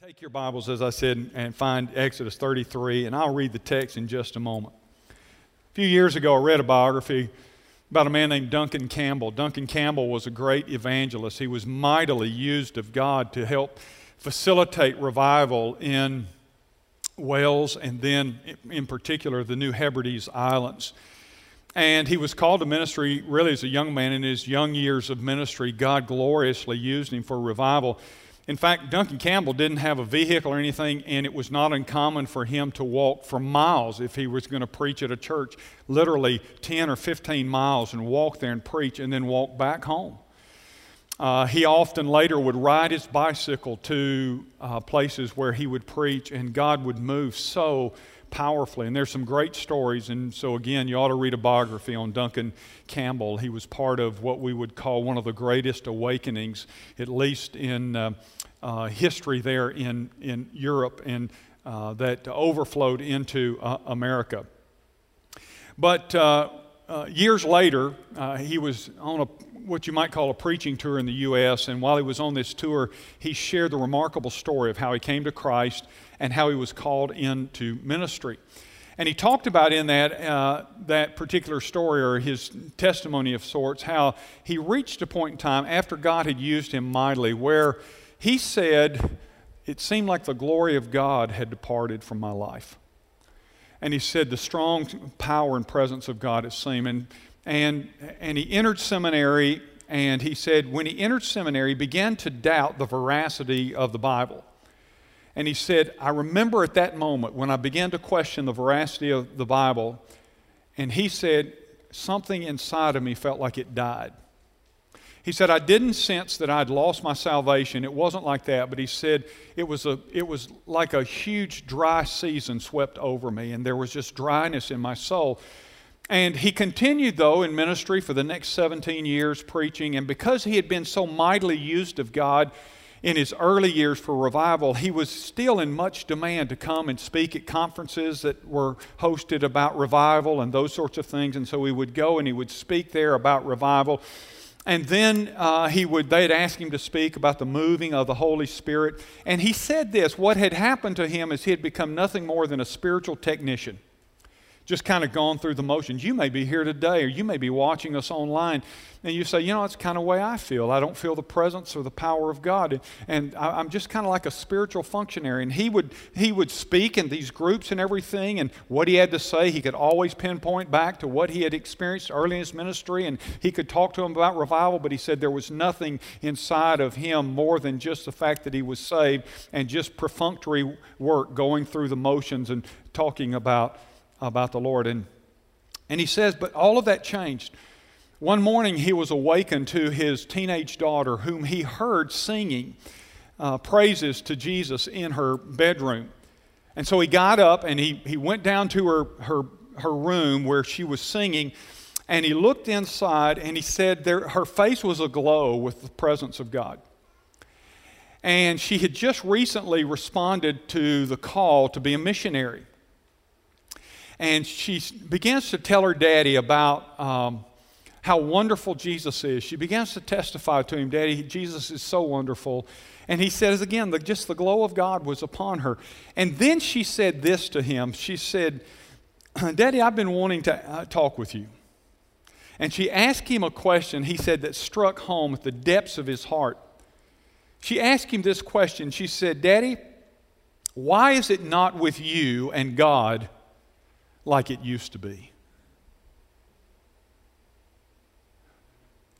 Take your Bibles, as I said, and find Exodus 33, and I'll read the text in just a moment. A few years ago, I read a biography about a man named Duncan Campbell. Duncan Campbell was a great evangelist. He was mightily used of God to help facilitate revival in Wales and then, in particular, the New Hebrides Islands. And he was called to ministry really as a young man in his young years of ministry. God gloriously used him for revival. In fact, Duncan Campbell didn't have a vehicle or anything, and it was not uncommon for him to walk for miles if he was going to preach at a church, literally 10 or 15 miles, and walk there and preach and then walk back home. Uh, he often later would ride his bicycle to uh, places where he would preach, and God would move so powerfully. And there's some great stories. And so, again, you ought to read a biography on Duncan Campbell. He was part of what we would call one of the greatest awakenings, at least in uh, uh, history there in, in Europe, and uh, that overflowed into uh, America. But uh, uh, years later, he was on a what you might call a preaching tour in the U.S. And while he was on this tour, he shared the remarkable story of how he came to Christ and how he was called into ministry. And he talked about in that, uh, that particular story or his testimony of sorts how he reached a point in time after God had used him mightily where he said, It seemed like the glory of God had departed from my life. And he said, The strong power and presence of God, it seemed. And, and, and he entered seminary, and he said, when he entered seminary, he began to doubt the veracity of the Bible. And he said, I remember at that moment when I began to question the veracity of the Bible, and he said, something inside of me felt like it died. He said, I didn't sense that I'd lost my salvation. It wasn't like that, but he said it was, a, it was like a huge dry season swept over me, and there was just dryness in my soul. And he continued, though, in ministry for the next 17 years, preaching. And because he had been so mightily used of God, in his early years for revival, he was still in much demand to come and speak at conferences that were hosted about revival and those sorts of things. And so he would go and he would speak there about revival. And then uh, he would, they'd ask him to speak about the moving of the Holy Spirit. And he said this what had happened to him is he had become nothing more than a spiritual technician just kind of gone through the motions. You may be here today, or you may be watching us online, and you say, you know, that's kind of way I feel. I don't feel the presence or the power of God, and I'm just kind of like a spiritual functionary. And he would he would speak in these groups and everything, and what he had to say, he could always pinpoint back to what he had experienced early in his ministry, and he could talk to them about revival. But he said there was nothing inside of him more than just the fact that he was saved and just perfunctory work, going through the motions and talking about about the Lord. And, and he says, but all of that changed. One morning he was awakened to his teenage daughter, whom he heard singing uh, praises to Jesus in her bedroom. And so he got up and he, he went down to her, her, her room where she was singing and he looked inside and he said there, her face was aglow with the presence of God. And she had just recently responded to the call to be a missionary and she begins to tell her daddy about um, how wonderful Jesus is. She begins to testify to him, Daddy, Jesus is so wonderful. And he says again, the, just the glow of God was upon her. And then she said this to him. She said, Daddy, I've been wanting to uh, talk with you. And she asked him a question, he said, that struck home at the depths of his heart. She asked him this question. She said, Daddy, why is it not with you and God like it used to be?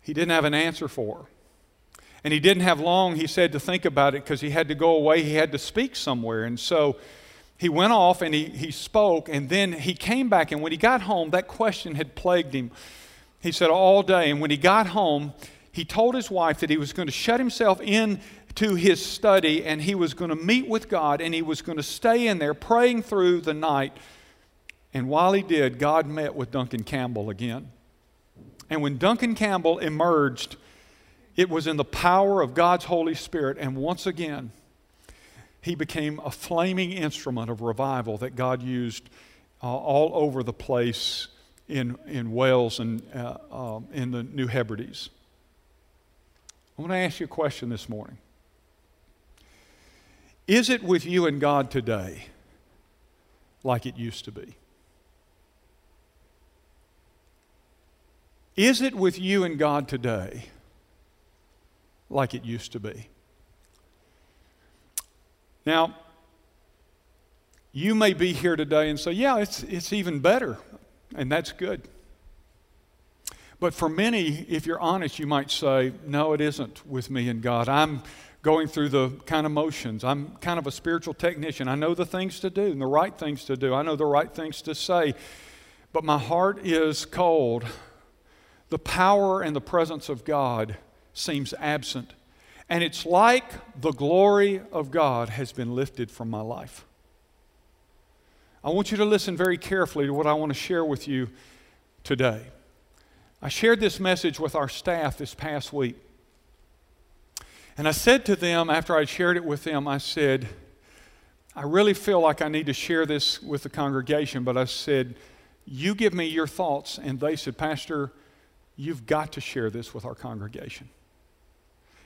He didn't have an answer for her. And he didn't have long, he said, to think about it because he had to go away. He had to speak somewhere. And so he went off and he, he spoke. And then he came back. And when he got home, that question had plagued him. He said, all day. And when he got home, he told his wife that he was going to shut himself in to his study and he was going to meet with God and he was going to stay in there praying through the night and while he did, God met with Duncan Campbell again. And when Duncan Campbell emerged, it was in the power of God's Holy Spirit. And once again, he became a flaming instrument of revival that God used uh, all over the place in, in Wales and uh, uh, in the New Hebrides. I want to ask you a question this morning. Is it with you and God today like it used to be? Is it with you and God today like it used to be? Now, you may be here today and say, Yeah, it's, it's even better, and that's good. But for many, if you're honest, you might say, No, it isn't with me and God. I'm going through the kind of motions. I'm kind of a spiritual technician. I know the things to do and the right things to do, I know the right things to say, but my heart is cold. The power and the presence of God seems absent. And it's like the glory of God has been lifted from my life. I want you to listen very carefully to what I want to share with you today. I shared this message with our staff this past week. And I said to them, after I shared it with them, I said, I really feel like I need to share this with the congregation, but I said, You give me your thoughts. And they said, Pastor, you've got to share this with our congregation.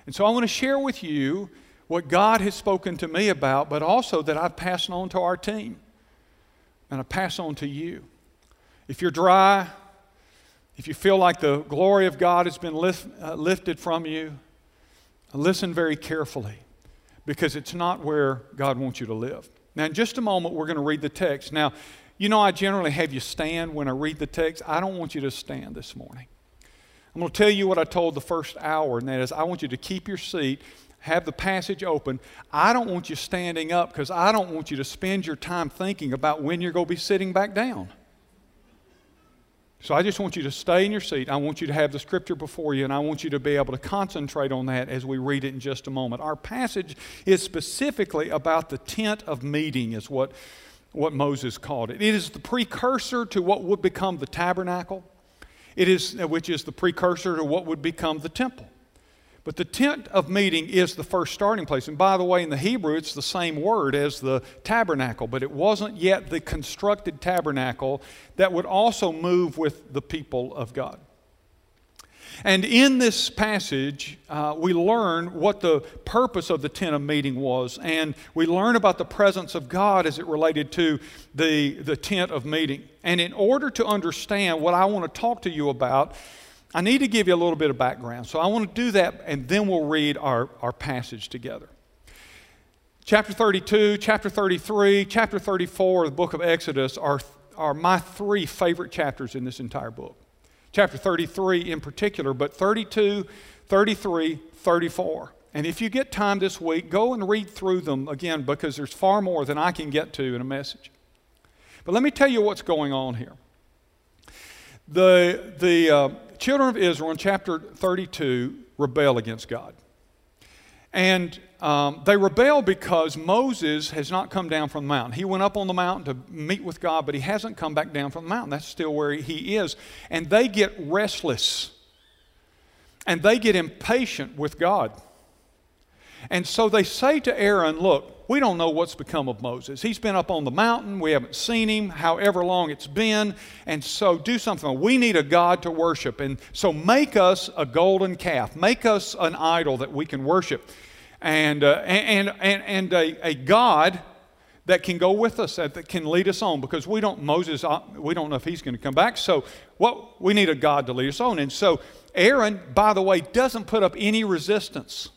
And so I want to share with you what God has spoken to me about, but also that I've passed on to our team and I pass on to you. If you're dry, if you feel like the glory of God has been lift, uh, lifted from you, listen very carefully because it's not where God wants you to live. Now, in just a moment, we're going to read the text. Now, you know, I generally have you stand when I read the text. I don't want you to stand this morning. I'm going to tell you what I told the first hour, and that is I want you to keep your seat, have the passage open. I don't want you standing up because I don't want you to spend your time thinking about when you're going to be sitting back down. So I just want you to stay in your seat. I want you to have the scripture before you, and I want you to be able to concentrate on that as we read it in just a moment. Our passage is specifically about the tent of meeting, is what, what Moses called it. It is the precursor to what would become the tabernacle, it is, uh, which is the precursor to what would become the temple. But the tent of meeting is the first starting place. And by the way, in the Hebrew, it's the same word as the tabernacle, but it wasn't yet the constructed tabernacle that would also move with the people of God. And in this passage, uh, we learn what the purpose of the tent of meeting was, and we learn about the presence of God as it related to the, the tent of meeting. And in order to understand what I want to talk to you about, I need to give you a little bit of background. So I want to do that, and then we'll read our, our passage together. Chapter 32, chapter 33, chapter 34 of the book of Exodus are, are my three favorite chapters in this entire book. Chapter 33 in particular, but 32, 33, 34. And if you get time this week, go and read through them again because there's far more than I can get to in a message. But let me tell you what's going on here. The, the uh, children of Israel in chapter 32 rebel against God. And um, they rebel because Moses has not come down from the mountain. He went up on the mountain to meet with God, but he hasn't come back down from the mountain. That's still where he is. And they get restless and they get impatient with God. And so they say to Aaron, Look, we don't know what's become of Moses. He's been up on the mountain. We haven't seen him, however long it's been. And so do something. We need a God to worship. And so make us a golden calf. Make us an idol that we can worship. And, uh, and, and, and a, a God that can go with us, that can lead us on, because we don't, Moses, uh, we don't know if he's going to come back. So what, we need a God to lead us on. And so Aaron, by the way, doesn't put up any resistance.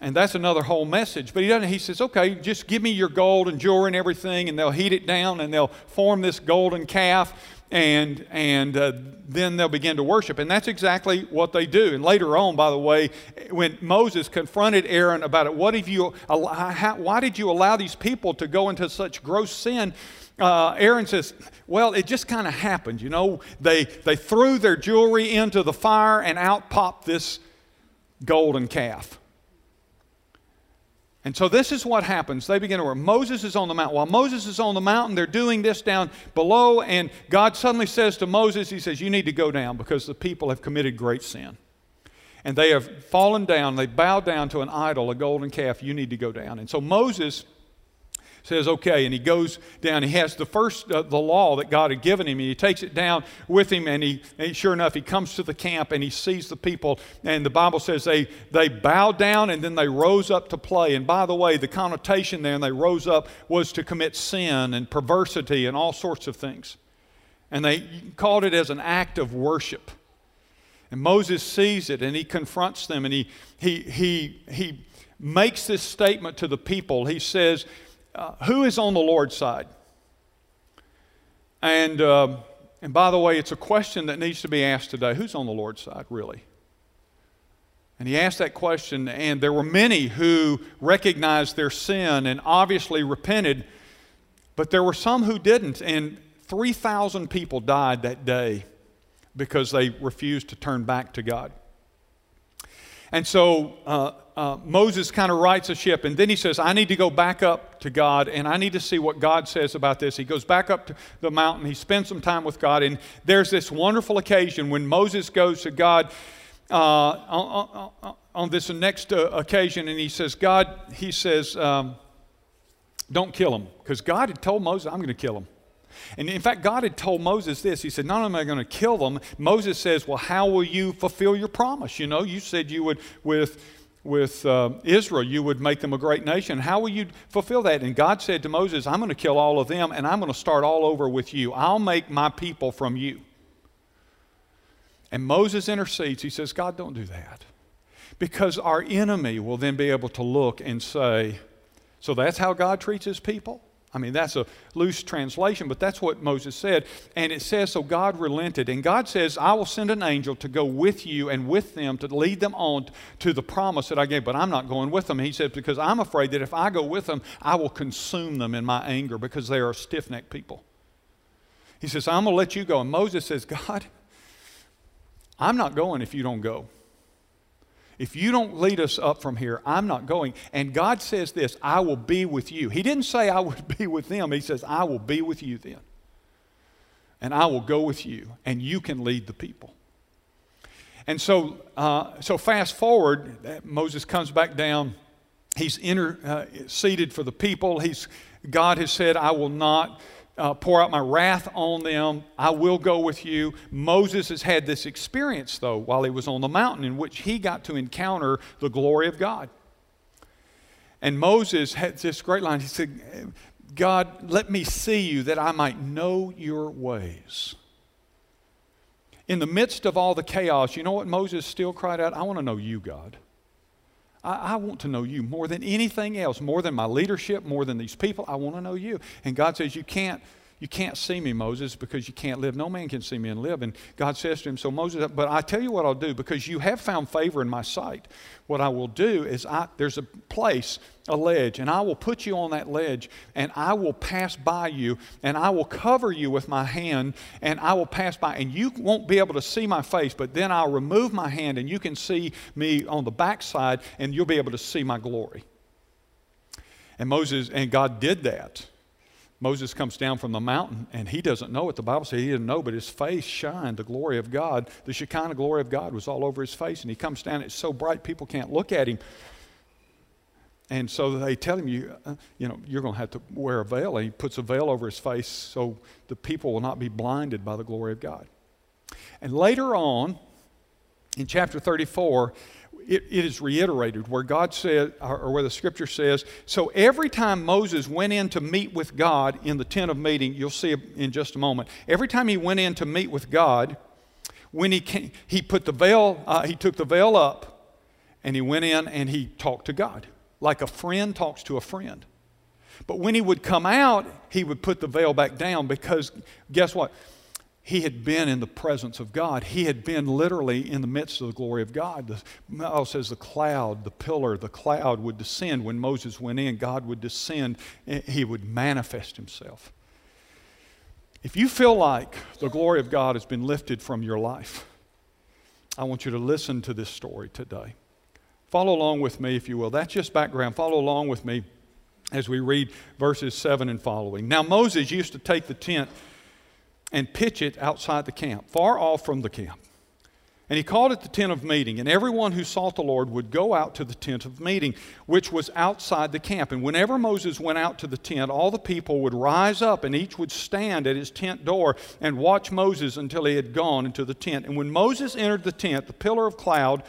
And that's another whole message. But he doesn't, he says, okay, just give me your gold and jewelry and everything, and they'll heat it down and they'll form this golden calf, and, and uh, then they'll begin to worship. And that's exactly what they do. And later on, by the way, when Moses confronted Aaron about it, what have you, why did you allow these people to go into such gross sin? Uh, Aaron says, Well, it just kind of happened. You know, they, they threw their jewelry into the fire, and out popped this golden calf. And so this is what happens. They begin to work. Moses is on the mountain. While Moses is on the mountain, they're doing this down below, and God suddenly says to Moses, He says, You need to go down because the people have committed great sin. And they have fallen down, they bow down to an idol, a golden calf. You need to go down. And so Moses says, okay, and he goes down. He has the first, uh, the law that God had given him, and he takes it down with him, and he, and sure enough, he comes to the camp and he sees the people, and the Bible says they, they bowed down and then they rose up to play. And by the way, the connotation there, and they rose up, was to commit sin and perversity and all sorts of things. And they called it as an act of worship. And Moses sees it and he confronts them and he, he, he, he makes this statement to the people. He says, uh, Who is on the Lord's side? And, uh, and by the way, it's a question that needs to be asked today. Who's on the Lord's side, really? And he asked that question, and there were many who recognized their sin and obviously repented, but there were some who didn't. And 3,000 people died that day because they refused to turn back to God. And so uh, uh, Moses kind of rights a ship, and then he says, I need to go back up to God, and I need to see what God says about this. He goes back up to the mountain, he spends some time with God, and there's this wonderful occasion when Moses goes to God uh, on, on, on, this next uh, occasion, and he says, God, he says, um, don't kill him, because God had told Moses, I'm going to kill him. And in fact, God had told Moses this. He said, Not only am I going to kill them, Moses says, Well, how will you fulfill your promise? You know, you said you would, with, with uh, Israel, you would make them a great nation. How will you fulfill that? And God said to Moses, I'm going to kill all of them, and I'm going to start all over with you. I'll make my people from you. And Moses intercedes. He says, God, don't do that. Because our enemy will then be able to look and say, So that's how God treats his people? I mean, that's a loose translation, but that's what Moses said. And it says, So God relented. And God says, I will send an angel to go with you and with them to lead them on to the promise that I gave, but I'm not going with them. He says, Because I'm afraid that if I go with them, I will consume them in my anger because they are stiff necked people. He says, I'm going to let you go. And Moses says, God, I'm not going if you don't go. If you don't lead us up from here, I'm not going. And God says this I will be with you. He didn't say I would be with them, He says, I will be with you then. And I will go with you, and you can lead the people. And so, uh, so fast forward, Moses comes back down. He's interceded uh, for the people. He's, God has said, I will not uh, pour out my wrath on them. I will go with you. Moses has had this experience, though, while he was on the mountain, in which he got to encounter the glory of God. And Moses had this great line. He said, God, let me see you that I might know your ways. In the midst of all the chaos, you know what Moses still cried out? I want to know you, God. I, I, want to know you more than anything else, more than my leadership, more than these people. I want to know you. And God says, You can't. You can't see me, Moses, because you can't live. No man can see me and live. And God says to him, So, Moses, but I tell you what I'll do, because you have found favor in my sight. What I will do is, I, there's a place, a ledge, and I will put you on that ledge, and I will pass by you, and I will cover you with my hand, and I will pass by, and you won't be able to see my face, but then I'll remove my hand, and you can see me on the backside, and you'll be able to see my glory. And Moses, and God did that. Moses comes down from the mountain and he doesn't know it. The Bible says he didn't know, but his face shined. The glory of God, the Shekinah glory of God was all over his face. And he comes down, it's so bright people can't look at him. And so they tell him, you, uh, you know, you're going to have to wear a veil. And he puts a veil over his face so the people will not be blinded by the glory of God. And later on, in chapter 34, it, it is reiterated where God said, or where the scripture says, so every time Moses went in to meet with God in the tent of meeting, you'll see in just a moment, every time he went in to meet with God, when he, came, he put the veil, uh, he took the veil up and he went in and he talked to God like a friend talks to a friend. But when he would come out, he would put the veil back down because guess what? He had been in the presence of God. He had been literally in the midst of the glory of God. The Bible says the cloud, the pillar, the cloud would descend. When Moses went in, God would descend, he would manifest himself. If you feel like the glory of God has been lifted from your life, I want you to listen to this story today. Follow along with me, if you will. That's just background. Follow along with me as we read verses 7 and following. Now, Moses used to take the tent and pitch it outside the camp, far off from the camp. And he called it the tent of meeting. And everyone who sought the Lord would go out to the tent of meeting, which was outside the camp. And whenever Moses went out to the tent, all the people would rise up, and each would stand at his tent door and watch Moses until he had gone into the tent. And when Moses entered the tent, the pillar of cloud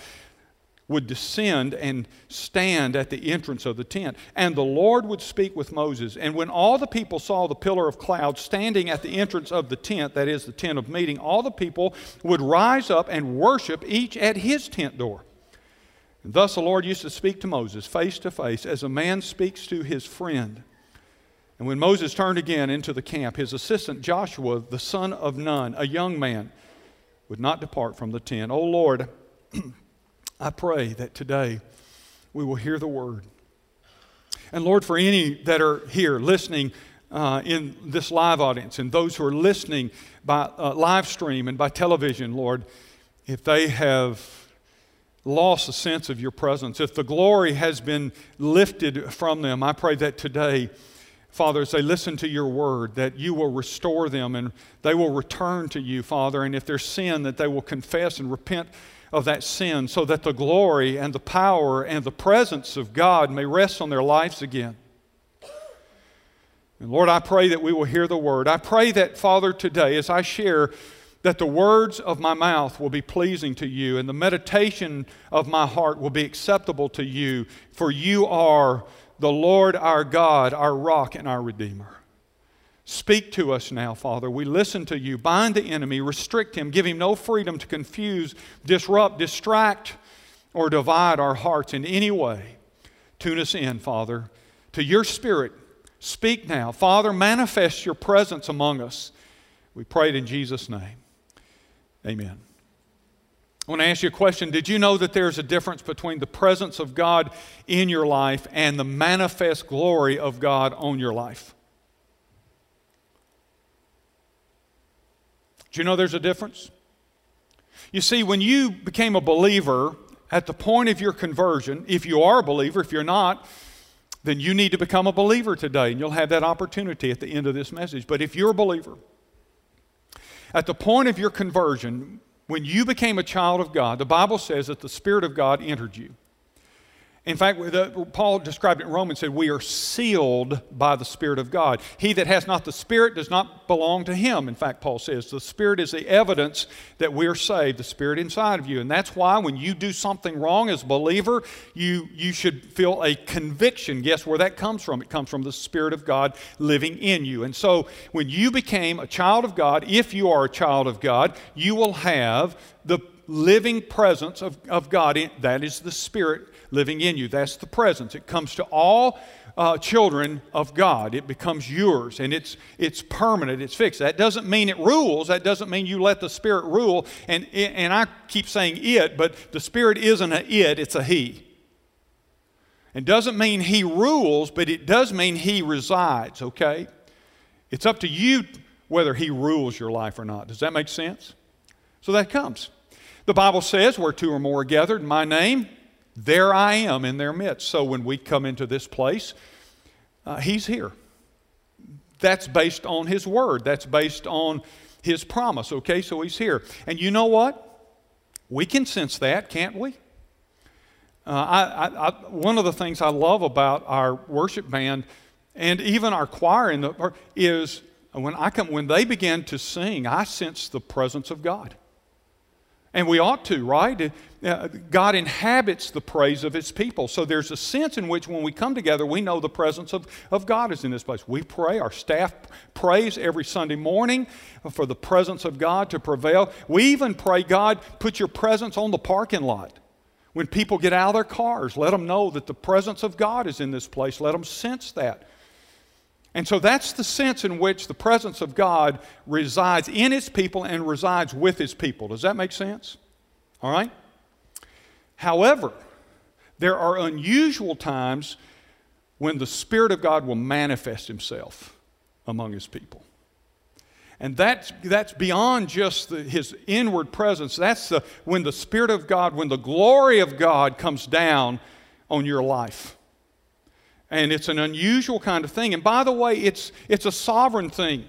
would descend and stand at the entrance of the tent. And the Lord would speak with Moses. And when all the people saw the pillar of cloud standing at the entrance of the tent, that is the tent of meeting, all the people would rise up and worship each at his tent door. And thus the Lord used to speak to Moses face to face as a man speaks to his friend. And when Moses turned again into the camp, his assistant Joshua, the son of Nun, a young man, would not depart from the tent. O Lord, I pray that today we will hear the word. And Lord, for any that are here listening uh, in this live audience and those who are listening by uh, live stream and by television, Lord, if they have lost a sense of your presence, if the glory has been lifted from them, I pray that today, Father, as they listen to your word, that you will restore them and they will return to you, Father. And if there's sin, that they will confess and repent of that sin so that the glory and the power and the presence of God may rest on their lives again. And Lord, I pray that we will hear the word. I pray that, Father, today, as I share, that the words of my mouth will be pleasing to you and the meditation of my heart will be acceptable to you, for you are the Lord our God, our rock, and our Redeemer. Speak to us now, Father. We listen to you. Bind the enemy, restrict him, give him no freedom to confuse, disrupt, distract, or divide our hearts in any way. Tune us in, Father, to your Spirit. Speak now. Father, manifest your presence among us. We pray it in Jesus' name. Amen. I want to ask you a question. Did you know that there's a difference between the presence of God in your life and the manifest glory of God on your life? You know there's a difference? You see, when you became a believer at the point of your conversion, if you are a believer, if you're not, then you need to become a believer today, and you'll have that opportunity at the end of this message. But if you're a believer, at the point of your conversion, when you became a child of God, the Bible says that the Spirit of God entered you. In fact, Paul described it in Romans, said, We are sealed by the Spirit of God. He that has not the Spirit does not belong to him. In fact, Paul says, The Spirit is the evidence that we are saved, the Spirit inside of you. And that's why when you do something wrong as a believer, you, you should feel a conviction. Guess where that comes from? It comes from the Spirit of God living in you. And so when you became a child of God, if you are a child of God, you will have the living presence of, of God. That is the Spirit living in you. That's the presence. It comes to all uh, children of God. It becomes yours and it's, it's permanent, it's fixed. That doesn't mean it rules. That doesn't mean you let the Spirit rule. And, and I keep saying it, but the Spirit isn't a it, it's a He. It doesn't mean He rules, but it does mean He resides, okay? It's up to you whether He rules your life or not. Does that make sense? So that comes. The Bible says, where two or more are gathered in my name, there I am in their midst. So when we come into this place, uh, He's here. That's based on His Word, that's based on His promise, okay? So He's here. And you know what? We can sense that, can't we? Uh, I, I, I, one of the things I love about our worship band and even our choir in the, is when, I come, when they begin to sing, I sense the presence of God. And we ought to, right? Uh, God inhabits the praise of his people. So there's a sense in which when we come together, we know the presence of, of God is in this place. We pray, our staff prays every Sunday morning for the presence of God to prevail. We even pray, God, put your presence on the parking lot. When people get out of their cars, let them know that the presence of God is in this place. Let them sense that. And so that's the sense in which the presence of God resides in his people and resides with his people. Does that make sense? All right? However, there are unusual times when the Spirit of God will manifest himself among his people. And that's, that's beyond just the, his inward presence. That's the, when the Spirit of God, when the glory of God comes down on your life. And it's an unusual kind of thing. And by the way, it's, it's a sovereign thing.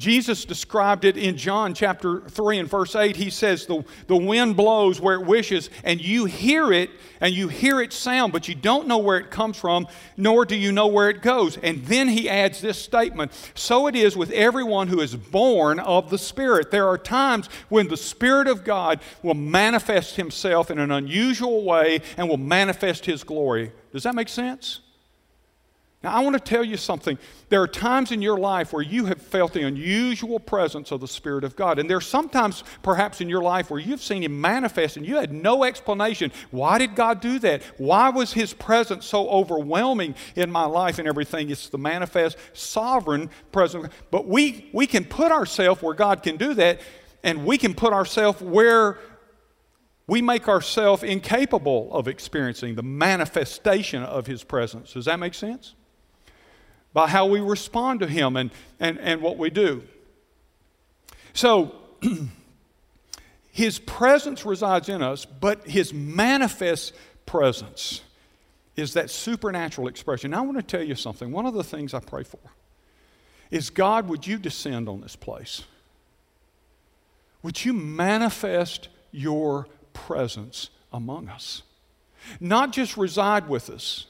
Jesus described it in John chapter 3 and verse 8. He says, the, the wind blows where it wishes, and you hear it, and you hear its sound, but you don't know where it comes from, nor do you know where it goes. And then he adds this statement So it is with everyone who is born of the Spirit. There are times when the Spirit of God will manifest himself in an unusual way and will manifest his glory. Does that make sense? Now, I want to tell you something. There are times in your life where you have felt the unusual presence of the Spirit of God. And there's sometimes, perhaps, in your life where you've seen Him manifest and you had no explanation. Why did God do that? Why was His presence so overwhelming in my life and everything? It's the manifest, sovereign presence. But we, we can put ourselves where God can do that, and we can put ourselves where we make ourselves incapable of experiencing the manifestation of His presence. Does that make sense? By how we respond to Him and, and, and what we do. So, His presence resides in us, but His manifest presence is that supernatural expression. Now, I want to tell you something. One of the things I pray for is God, would you descend on this place? Would you manifest your presence among us? Not just reside with us,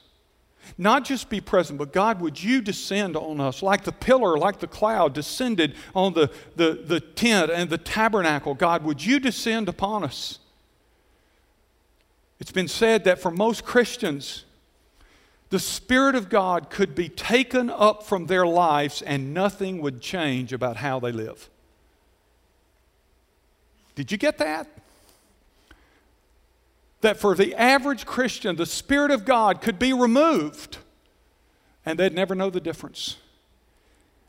not just be present, but God, would you descend on us like the pillar, like the cloud descended on the, the, the tent and the tabernacle? God, would you descend upon us? It's been said that for most Christians, the Spirit of God could be taken up from their lives and nothing would change about how they live. Did you get that? That for the average Christian, the Spirit of God could be removed and they'd never know the difference.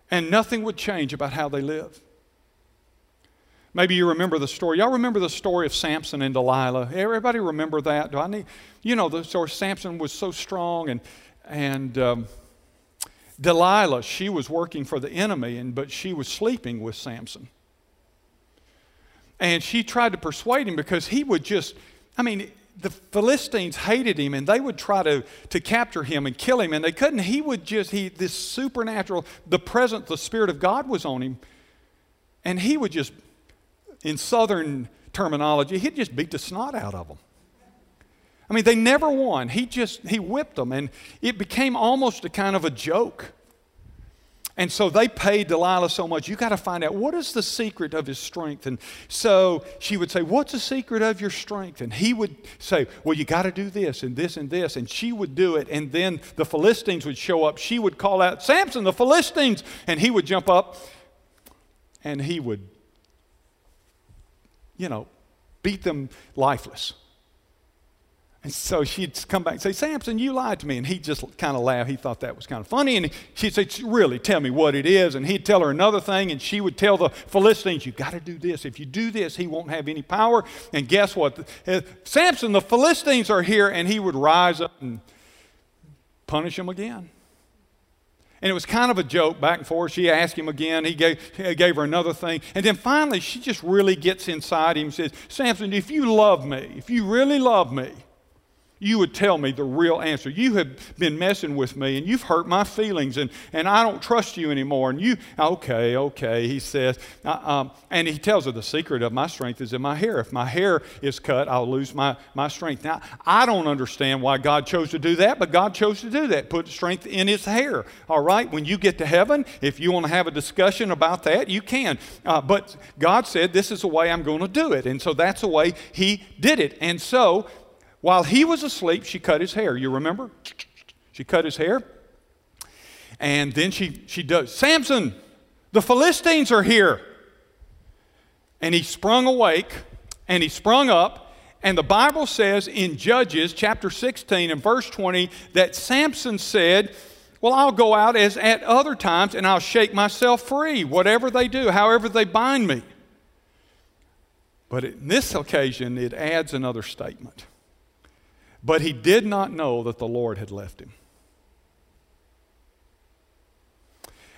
And nothing would change about how they live. Maybe you remember the story. Y'all remember the story of Samson and Delilah? Everybody remember that? Do I need? You know the story. Samson was so strong, and and um, Delilah, she was working for the enemy, and but she was sleeping with Samson. And she tried to persuade him because he would just. I mean, the Philistines hated him and they would try to, to capture him and kill him, and they couldn't. He would just, he, this supernatural, the presence, the Spirit of God was on him, and he would just, in southern terminology, he'd just beat the snot out of them. I mean, they never won. He just, he whipped them, and it became almost a kind of a joke. And so they paid Delilah so much. You got to find out what is the secret of his strength. And so she would say, What's the secret of your strength? And he would say, Well, you got to do this and this and this. And she would do it. And then the Philistines would show up. She would call out, Samson, the Philistines. And he would jump up and he would, you know, beat them lifeless. And so she'd come back and say, Samson, you lied to me. And he'd just kind of laugh. He thought that was kind of funny. And she'd say, Really, tell me what it is. And he'd tell her another thing. And she would tell the Philistines, You've got to do this. If you do this, he won't have any power. And guess what? Uh, Samson, the Philistines are here. And he would rise up and punish them again. And it was kind of a joke back and forth. She asked him again. He gave, gave her another thing. And then finally, she just really gets inside him and says, Samson, if you love me, if you really love me, you would tell me the real answer. You have been messing with me and you've hurt my feelings and, and I don't trust you anymore. And you, okay, okay, he says. Uh, um, and he tells her the secret of my strength is in my hair. If my hair is cut, I'll lose my, my strength. Now, I don't understand why God chose to do that, but God chose to do that, put strength in his hair. All right, when you get to heaven, if you want to have a discussion about that, you can. Uh, but God said, this is the way I'm going to do it. And so that's the way he did it. And so, while he was asleep, she cut his hair. You remember? She cut his hair. And then she, she does, Samson, the Philistines are here. And he sprung awake and he sprung up. And the Bible says in Judges chapter 16 and verse 20 that Samson said, Well, I'll go out as at other times and I'll shake myself free, whatever they do, however they bind me. But in this occasion, it adds another statement. But he did not know that the Lord had left him.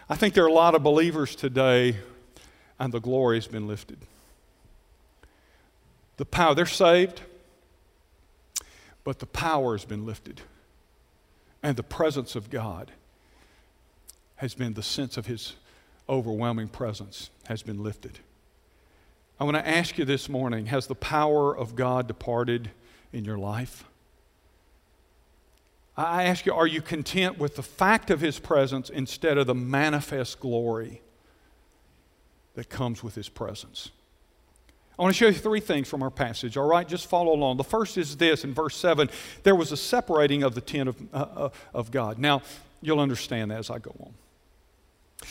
I think there are a lot of believers today, and the glory has been lifted. The power, they're saved, but the power has been lifted. And the presence of God has been the sense of his overwhelming presence has been lifted. I want to ask you this morning has the power of God departed in your life? I ask you, are you content with the fact of His presence instead of the manifest glory that comes with His presence? I want to show you three things from our passage, all right? Just follow along. The first is this in verse 7 there was a separating of the tent of, uh, uh of God. Now, you'll understand that as I go on.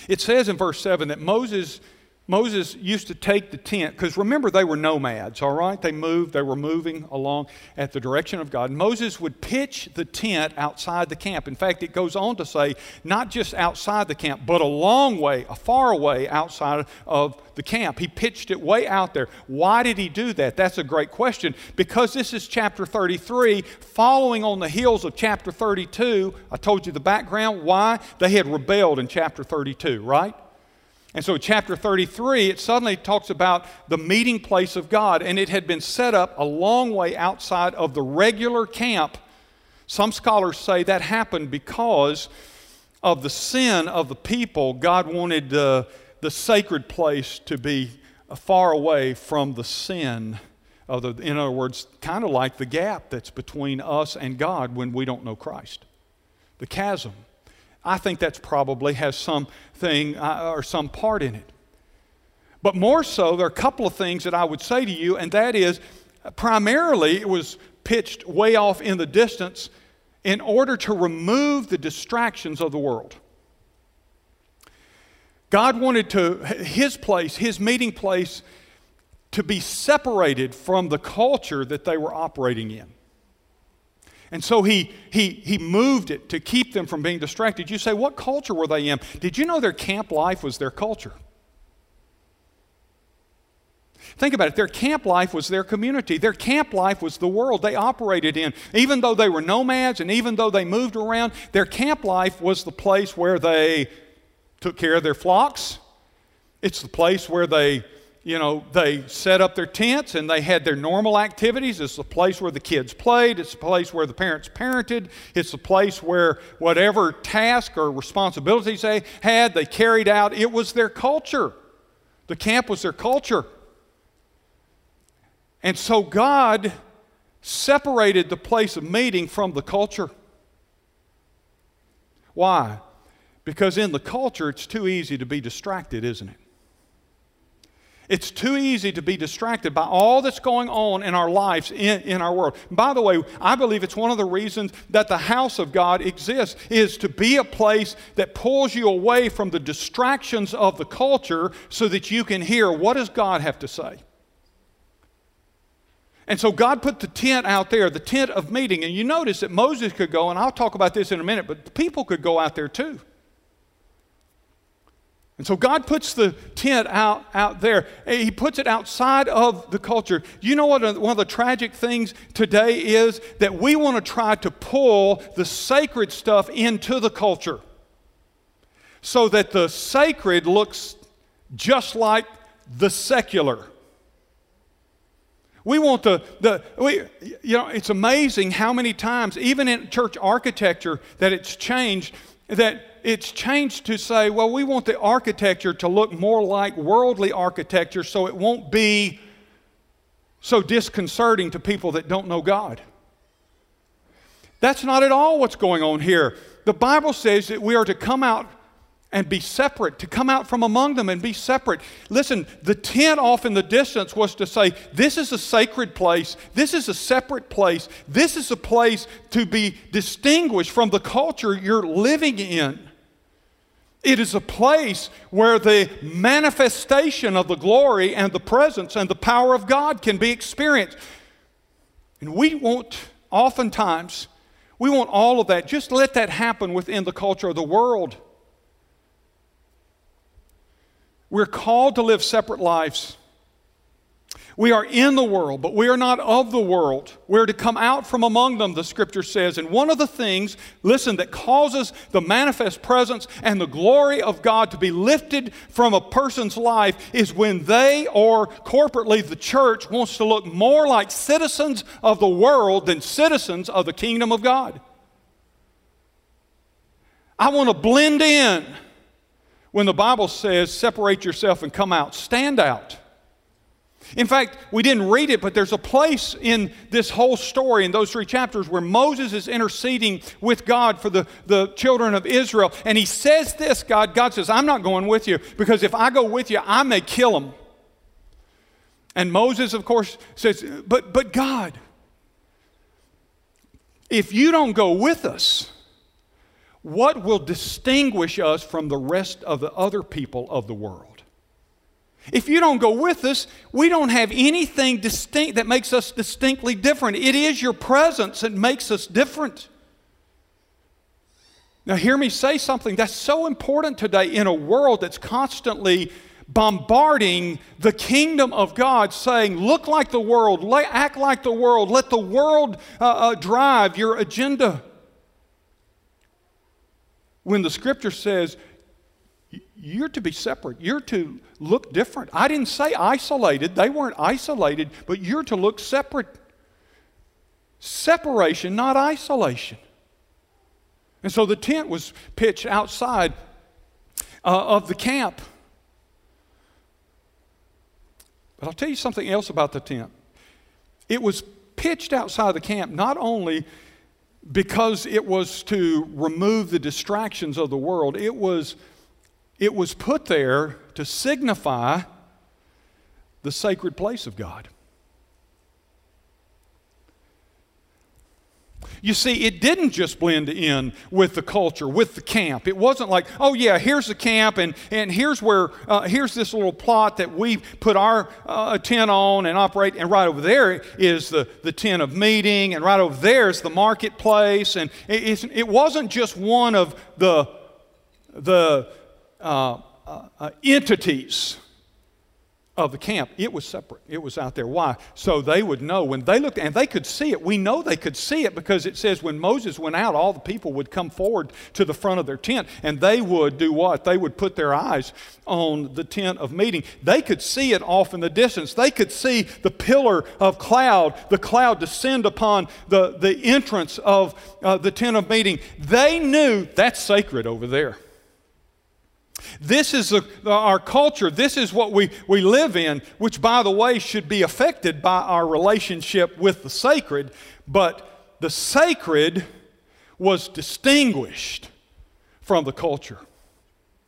It says in verse 7 that Moses Moses used to take the tent, because remember, they were nomads, all right? They moved, they were moving along at the direction of God. Moses would pitch the tent outside the camp. In fact, it goes on to say, not just outside the camp, but a long way, a far way outside of the camp. He pitched it way out there. Why did he do that? That's a great question. Because this is chapter 33, following on the heels of chapter 32. I told you the background. Why? They had rebelled in chapter 32, right? And so, chapter 33, it suddenly talks about the meeting place of God, and it had been set up a long way outside of the regular camp. Some scholars say that happened because of the sin of the people. God wanted the, the sacred place to be far away from the sin of the, in other words, kind of like the gap that's between us and God when we don't know Christ, the chasm. I think that's probably has something uh, or some part in it. But more so, there are a couple of things that I would say to you, and that is primarily it was pitched way off in the distance in order to remove the distractions of the world. God wanted to, his place, his meeting place, to be separated from the culture that they were operating in. And so he, he, he moved it to keep them from being distracted. You say, what culture were they in? Did you know their camp life was their culture? Think about it. Their camp life was their community. Their camp life was the world they operated in. Even though they were nomads and even though they moved around, their camp life was the place where they took care of their flocks. It's the place where they you know, they set up their tents and they had their normal activities. It's the place where the kids played. It's the place where the parents parented. It's the place where whatever task or responsibilities they had, they carried out. It was their culture. The camp was their culture. And so God separated the place of meeting from the culture. Why? Because in the culture, it's too easy to be distracted, isn't it? It's too easy to be distracted by all that's going on in our lives, in, in our world. by the way, I believe it's one of the reasons that the house of God exists, is to be a place that pulls you away from the distractions of the culture so that you can hear what does God have to say. And so God put the tent out there, the tent of meeting. And you notice that Moses could go, and I'll talk about this in a minute, but the people could go out there too. And so God puts the tent out, out there. Eh, he puts it outside of the culture. You know what one of the tragic things today is? That we want to try to pull the sacred stuff into the culture so that the sacred looks just like the secular. We want the, the we, you know, it's amazing how many times, even in church architecture, that it's changed, that it's changed to say, well, we want the architecture to look more like worldly architecture so it won't be so disconcerting to people that don't know God. That's not at all what's going on here. The Bible says that we are to come out and be separate, to come out from among them and be separate. Listen, the tent off in the distance was to say, This is a sacred place. This is a separate place. This is a place to be distinguished from the culture you're living in. It is a place where the manifestation of the glory and the presence and the power of God can be experienced. And we want, oftentimes, we want all of that. Just let that happen within the culture of the world. We're called to live separate lives. We are in the world, but we are not of the world. We're to come out from among them, the scripture says. And one of the things, listen, that causes the manifest presence and the glory of God to be lifted from a person's life is when they, or corporately the church, wants to look more like citizens of the world than citizens of the kingdom of God. I want to blend in When the Bible says, separate yourself and come out, stand out. In fact, we didn't read it, but there's a place in this whole story, in those three chapters, where Moses is interceding with God for the, the children of Israel. And he says this God, God says, I'm not going with you because if I go with you, I may kill them. And Moses, of course, says, But, but God, if you don't go with us, what will distinguish us from the rest of the other people of the world? If you don't go with us, we don't have anything distinct that makes us distinctly different. It is your presence that makes us different. Now, hear me say something that's so important today in a world that's constantly bombarding the kingdom of God, saying, Look like the world, act like the world, let the world uh, uh, drive your agenda. When the scripture says, you're to be separate. You're to look different. I didn't say isolated. They weren't isolated, but you're to look separate. Separation, not isolation. And so the tent was pitched outside uh, of the camp. But I'll tell you something else about the tent. It was pitched outside the camp not only because it was to remove the distractions of the world, it was it was put there to signify the sacred place of God. You see, it didn't just blend in with the culture, with the camp. It wasn't like, oh yeah, here's the camp, and, and here's where uh, here's this little plot that we put our uh, tent on and operate, and right over there is the, the tent of meeting, and right over there is the marketplace, and it, it wasn't just one of the the uh, uh, uh, entities of the camp. It was separate. It was out there. Why? So they would know when they looked, and they could see it. We know they could see it because it says when Moses went out, all the people would come forward to the front of their tent, and they would do what? They would put their eyes on the tent of meeting. They could see it off in the distance. They could see the pillar of cloud, the cloud descend upon the, the entrance of uh, the tent of meeting. They knew that's sacred over there. This is a, our culture. This is what we, we live in, which, by the way, should be affected by our relationship with the sacred. But the sacred was distinguished from the culture.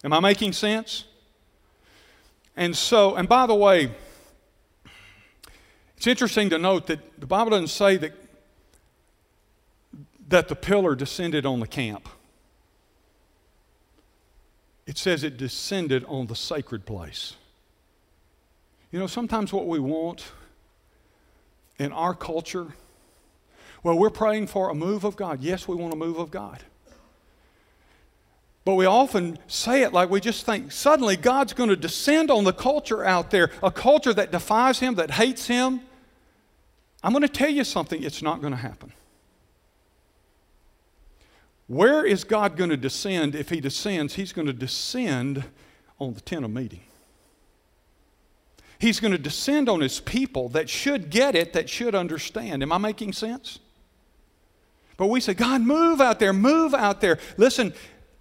Am I making sense? And so, and by the way, it's interesting to note that the Bible doesn't say that, that the pillar descended on the camp it says it descended on the sacred place. You know, sometimes what we want in our culture, well, we're praying for a move of God. Yes, we want a move of God. But we often say it like we just think suddenly God's going to descend on the culture out there, a culture that defies Him, that hates Him. I'm going to tell you something, it's not going to happen. Where is God going to descend? If He descends, He's going to descend on the tent of meeting. He's going to descend on His people that should get it, that should understand. Am I making sense? But we say, God, move out there, move out there. Listen,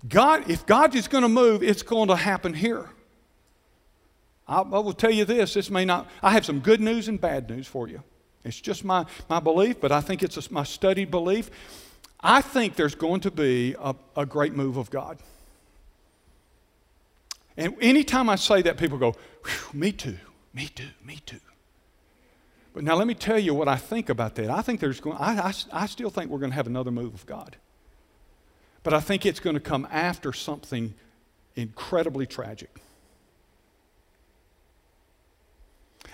God, if God is going to move, it's going to happen here. I, I will tell you this this may not, I have some good news and bad news for you. It's just my, my belief, but I think it's a, my studied belief. I think there's going to be a, a great move of God. And anytime I say that, people go, me too, me too, me too. But now let me tell you what I think about that. I think there's going, I, I, I still think we're going to have another move of God. But I think it's going to come after something incredibly tragic.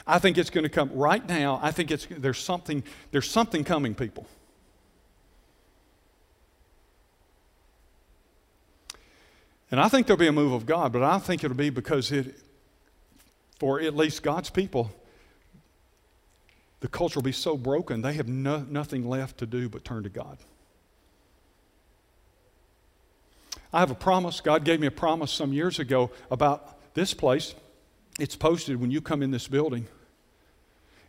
I think it's going to come right now. I think it's, there's, something, there's something coming, people. And I think there'll be a move of God, but I think it'll be because it, for at least God's people, the culture will be so broken, they have no, nothing left to do but turn to God. I have a promise. God gave me a promise some years ago about this place. It's posted when you come in this building.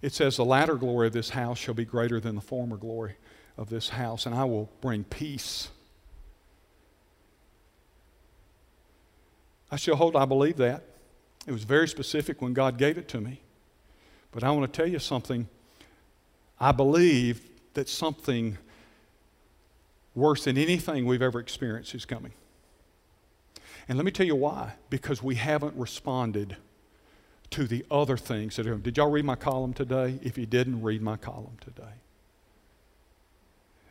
It says, The latter glory of this house shall be greater than the former glory of this house, and I will bring peace I still hold I believe that. It was very specific when God gave it to me. But I want to tell you something. I believe that something worse than anything we've ever experienced is coming. And let me tell you why. Because we haven't responded to the other things that are. Did y'all read my column today? If you didn't, read my column today.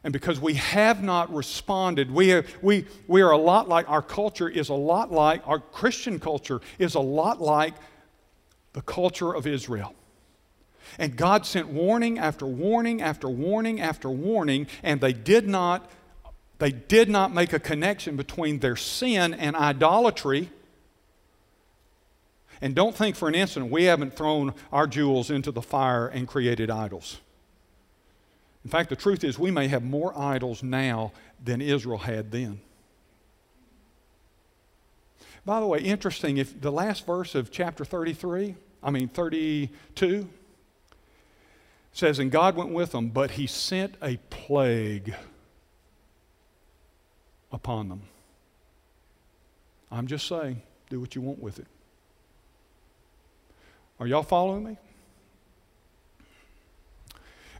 And because we have not responded, we, have, we, we are a lot like, our culture is a lot like, our Christian culture is a lot like the culture of Israel. And God sent warning after warning after warning after warning, and they did not, they did not make a connection between their sin and idolatry. And don't think for an instant we haven't thrown our jewels into the fire and created idols. In fact, the truth is, we may have more idols now than Israel had then. By the way, interesting, if the last verse of chapter 33, I mean 32, says, And God went with them, but he sent a plague upon them. I'm just saying, do what you want with it. Are y'all following me?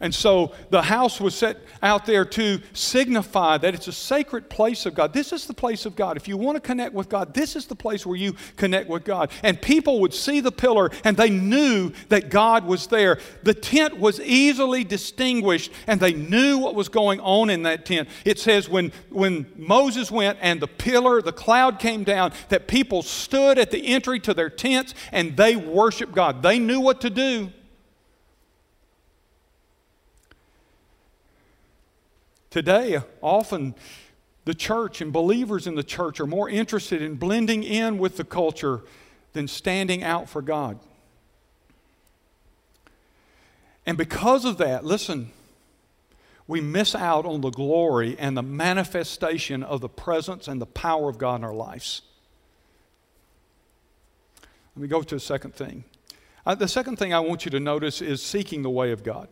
And so the house was set out there to signify that it's a sacred place of God. This is the place of God. If you want to connect with God, this is the place where you connect with God. And people would see the pillar and they knew that God was there. The tent was easily distinguished and they knew what was going on in that tent. It says when, when Moses went and the pillar, the cloud came down, that people stood at the entry to their tents and they worshiped God. They knew what to do. Today, often the church and believers in the church are more interested in blending in with the culture than standing out for God. And because of that, listen, we miss out on the glory and the manifestation of the presence and the power of God in our lives. Let me go to the second thing. Uh, the second thing I want you to notice is seeking the way of God.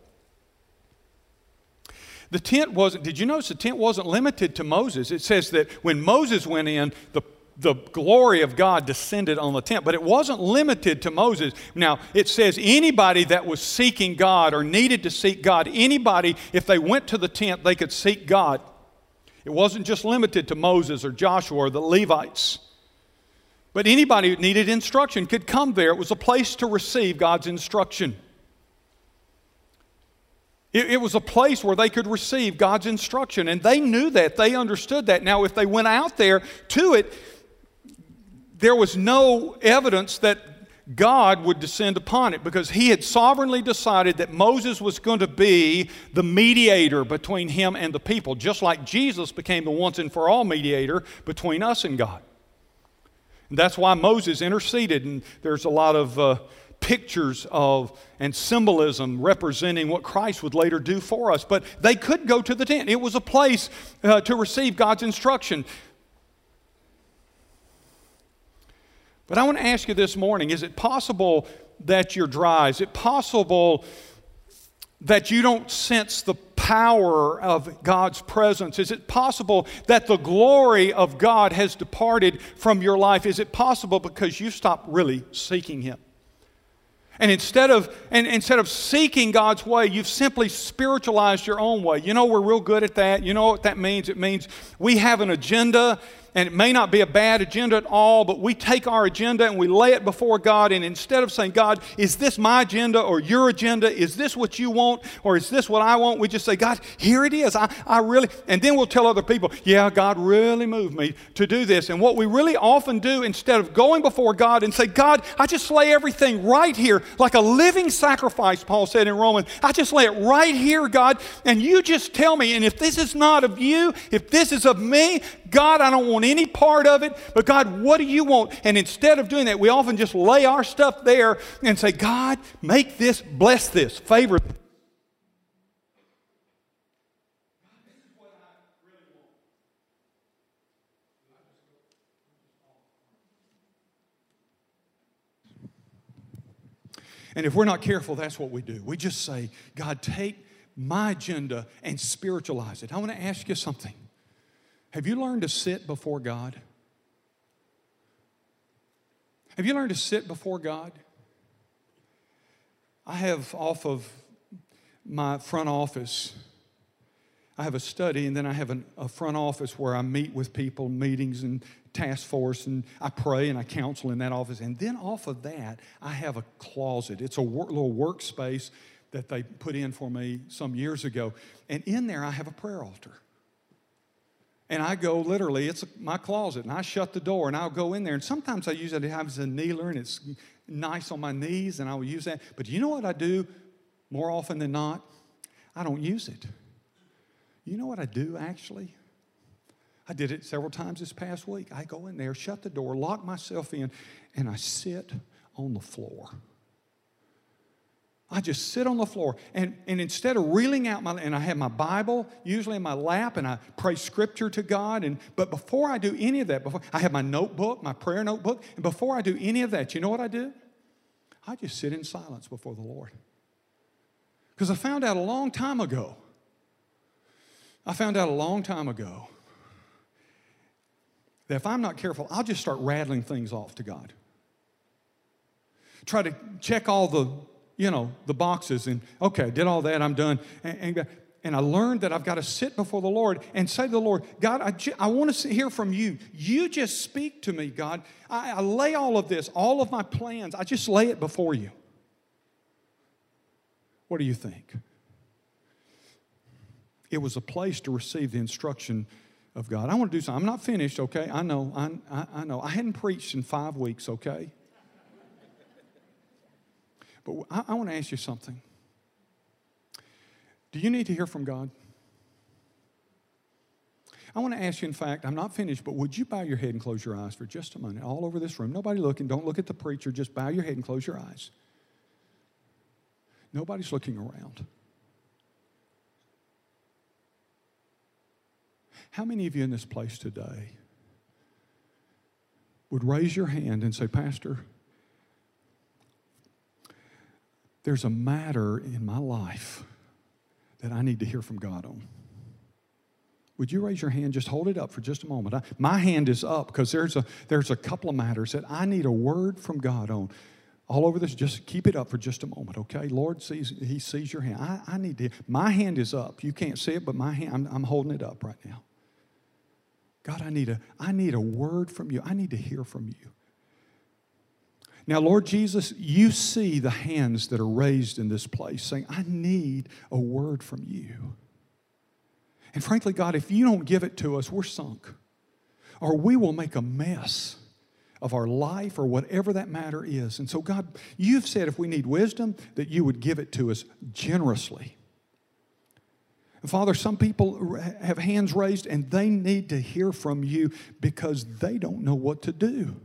The tent wasn't, did you notice the tent wasn't limited to Moses? It says that when Moses went in, the the glory of God descended on the tent, but it wasn't limited to Moses. Now, it says anybody that was seeking God or needed to seek God, anybody, if they went to the tent, they could seek God. It wasn't just limited to Moses or Joshua or the Levites. But anybody who needed instruction could come there. It was a place to receive God's instruction. It, it was a place where they could receive God's instruction, and they knew that. They understood that. Now, if they went out there to it, there was no evidence that God would descend upon it because he had sovereignly decided that Moses was going to be the mediator between him and the people, just like Jesus became the once and for all mediator between us and God. And that's why Moses interceded, and there's a lot of uh, pictures of and symbolism representing what Christ would later do for us. But they could go to the tent, it was a place uh, to receive God's instruction. But I want to ask you this morning is it possible that you're dry? Is it possible that you don't sense the power of God's presence? Is it possible that the glory of God has departed from your life? Is it possible because you stopped really seeking Him? And instead of, and instead of seeking God's way, you've simply spiritualized your own way. You know, we're real good at that. You know what that means? It means we have an agenda and it may not be a bad agenda at all, but we take our agenda and we lay it before God. And instead of saying, God, is this my agenda or your agenda? Is this what you want or is this what I want? We just say, God, here it is. I, I really, and then we'll tell other people, yeah, God really moved me to do this. And what we really often do, instead of going before God and say, God, I just lay everything right here like a living sacrifice, Paul said in Romans, I just lay it right here, God, and you just tell me. And if this is not of you, if this is of me, God, I don't want any part of it, but God, what do you want? And instead of doing that, we often just lay our stuff there and say, God, make this, bless this, favor. And if we're not careful, that's what we do. We just say, God, take my agenda and spiritualize it. I want to ask you something. Have you learned to sit before God? Have you learned to sit before God? I have off of my front office, I have a study, and then I have an, a front office where I meet with people, meetings and task force, and I pray and I counsel in that office. And then off of that, I have a closet. It's a little workspace that they put in for me some years ago. And in there, I have a prayer altar. And I go literally, it's my closet, and I shut the door and I'll go in there. And sometimes I use it as a kneeler and it's nice on my knees, and I will use that. But you know what I do more often than not? I don't use it. You know what I do actually? I did it several times this past week. I go in there, shut the door, lock myself in, and I sit on the floor. I just sit on the floor and, and instead of reeling out my and I have my Bible usually in my lap and I pray scripture to God and but before I do any of that, before I have my notebook, my prayer notebook, and before I do any of that, you know what I do? I just sit in silence before the Lord. Because I found out a long time ago. I found out a long time ago that if I'm not careful, I'll just start rattling things off to God. Try to check all the you know, the boxes and, okay, I did all that, I'm done. And, and, and I learned that I've got to sit before the Lord and say to the Lord, God, I, want to hear from you. You just speak to me, God. I, I lay all of this, all of my plans, I just lay it before you. What do you think? It was a place to receive the instruction of God. I want to do something. I'm not finished, okay? I know, I, I, I know. I hadn't preached in five weeks, okay? But I, I want to ask you something. Do you need to hear from God? I want to ask you, in fact, I'm not finished, but would you bow your head and close your eyes for just a minute, all over this room? Nobody looking. Don't look at the preacher. Just bow your head and close your eyes. Nobody's looking around. How many of you in this place today would raise your hand and say, Pastor, there's a matter in my life that I need to hear from God on. Would you raise your hand? Just hold it up for just a moment. I, my hand is up because there's a, there's a couple of matters that I need a word from God on. All over this, just keep it up for just a moment, okay? Lord sees, He sees your hand. I, I need to, my hand is up. You can't see it, but my hand, I'm, I'm holding it up right now. God, I need, a, I need a word from you. I need to hear from you. Now, Lord Jesus, you see the hands that are raised in this place saying, I need a word from you. And frankly, God, if you don't give it to us, we're sunk. Or we will make a mess of our life or whatever that matter is. And so, God, you've said if we need wisdom, that you would give it to us generously. And Father, some people have hands raised and they need to hear from you because they don't know what to do.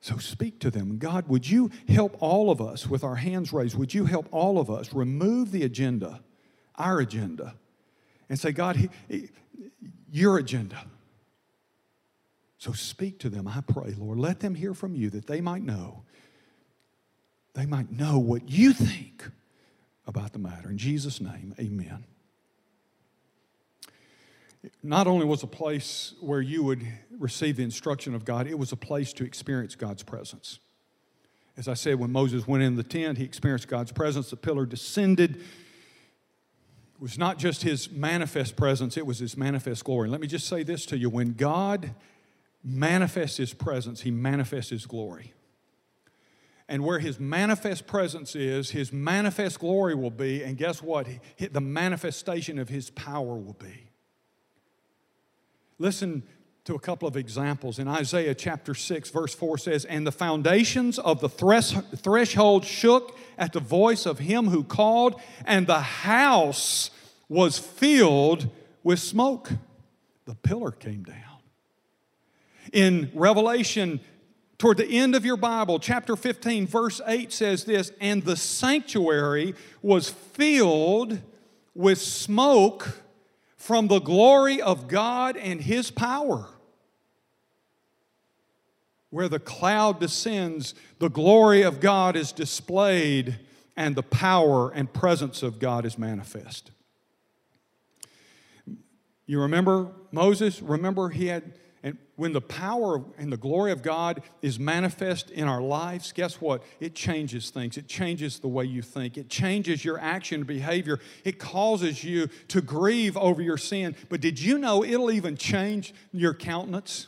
So speak to them. God, would you help all of us with our hands raised? Would you help all of us remove the agenda, our agenda, and say, God, your agenda? So speak to them, I pray, Lord. Let them hear from you that they might know. They might know what you think about the matter. In Jesus' name, amen not only was a place where you would receive the instruction of God, it was a place to experience God's presence. As I said, when Moses went in the tent, he experienced God's presence. The pillar descended. It was not just his manifest presence, it was his manifest glory. let me just say this to you when God manifests his presence, he manifests his glory. And where his manifest presence is, his manifest glory will be. And guess what? The manifestation of his power will be. Listen to a couple of examples. In Isaiah chapter 6, verse 4 says, And the foundations of the threshold shook at the voice of him who called, and the house was filled with smoke. The pillar came down. In Revelation, toward the end of your Bible, chapter 15, verse 8 says this And the sanctuary was filled with smoke from the glory of God and His power. Where the cloud descends, the glory of God is displayed, and the power and presence of God is manifest. You remember Moses? Remember he had And when the power and the glory of God is manifest in our lives, guess what? It changes things. It changes the way you think. It changes your action and behavior. It causes you to grieve over your sin. But did you know it'll even change your countenance?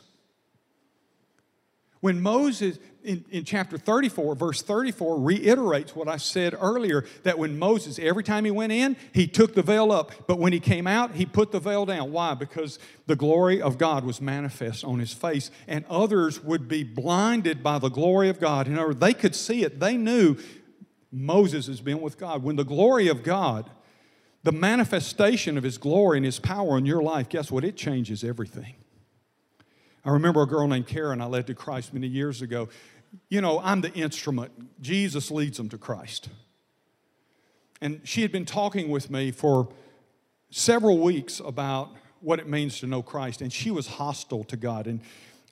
When Moses, in, in chapter 34, verse 34, reiterates what I said earlier that when Moses, every time he went in, he took the veil up, but when he came out, he put the veil down. Why? Because the glory of God was manifest on his face, and others would be blinded by the glory of God. In other words, they could see it, they knew Moses has been with God. When the glory of God, the manifestation of his glory and his power in your life, guess what? It changes everything. I remember a girl named Karen I led to Christ many years ago. You know, I'm the instrument. Jesus leads them to Christ. And she had been talking with me for several weeks about what it means to know Christ, and she was hostile to God. And,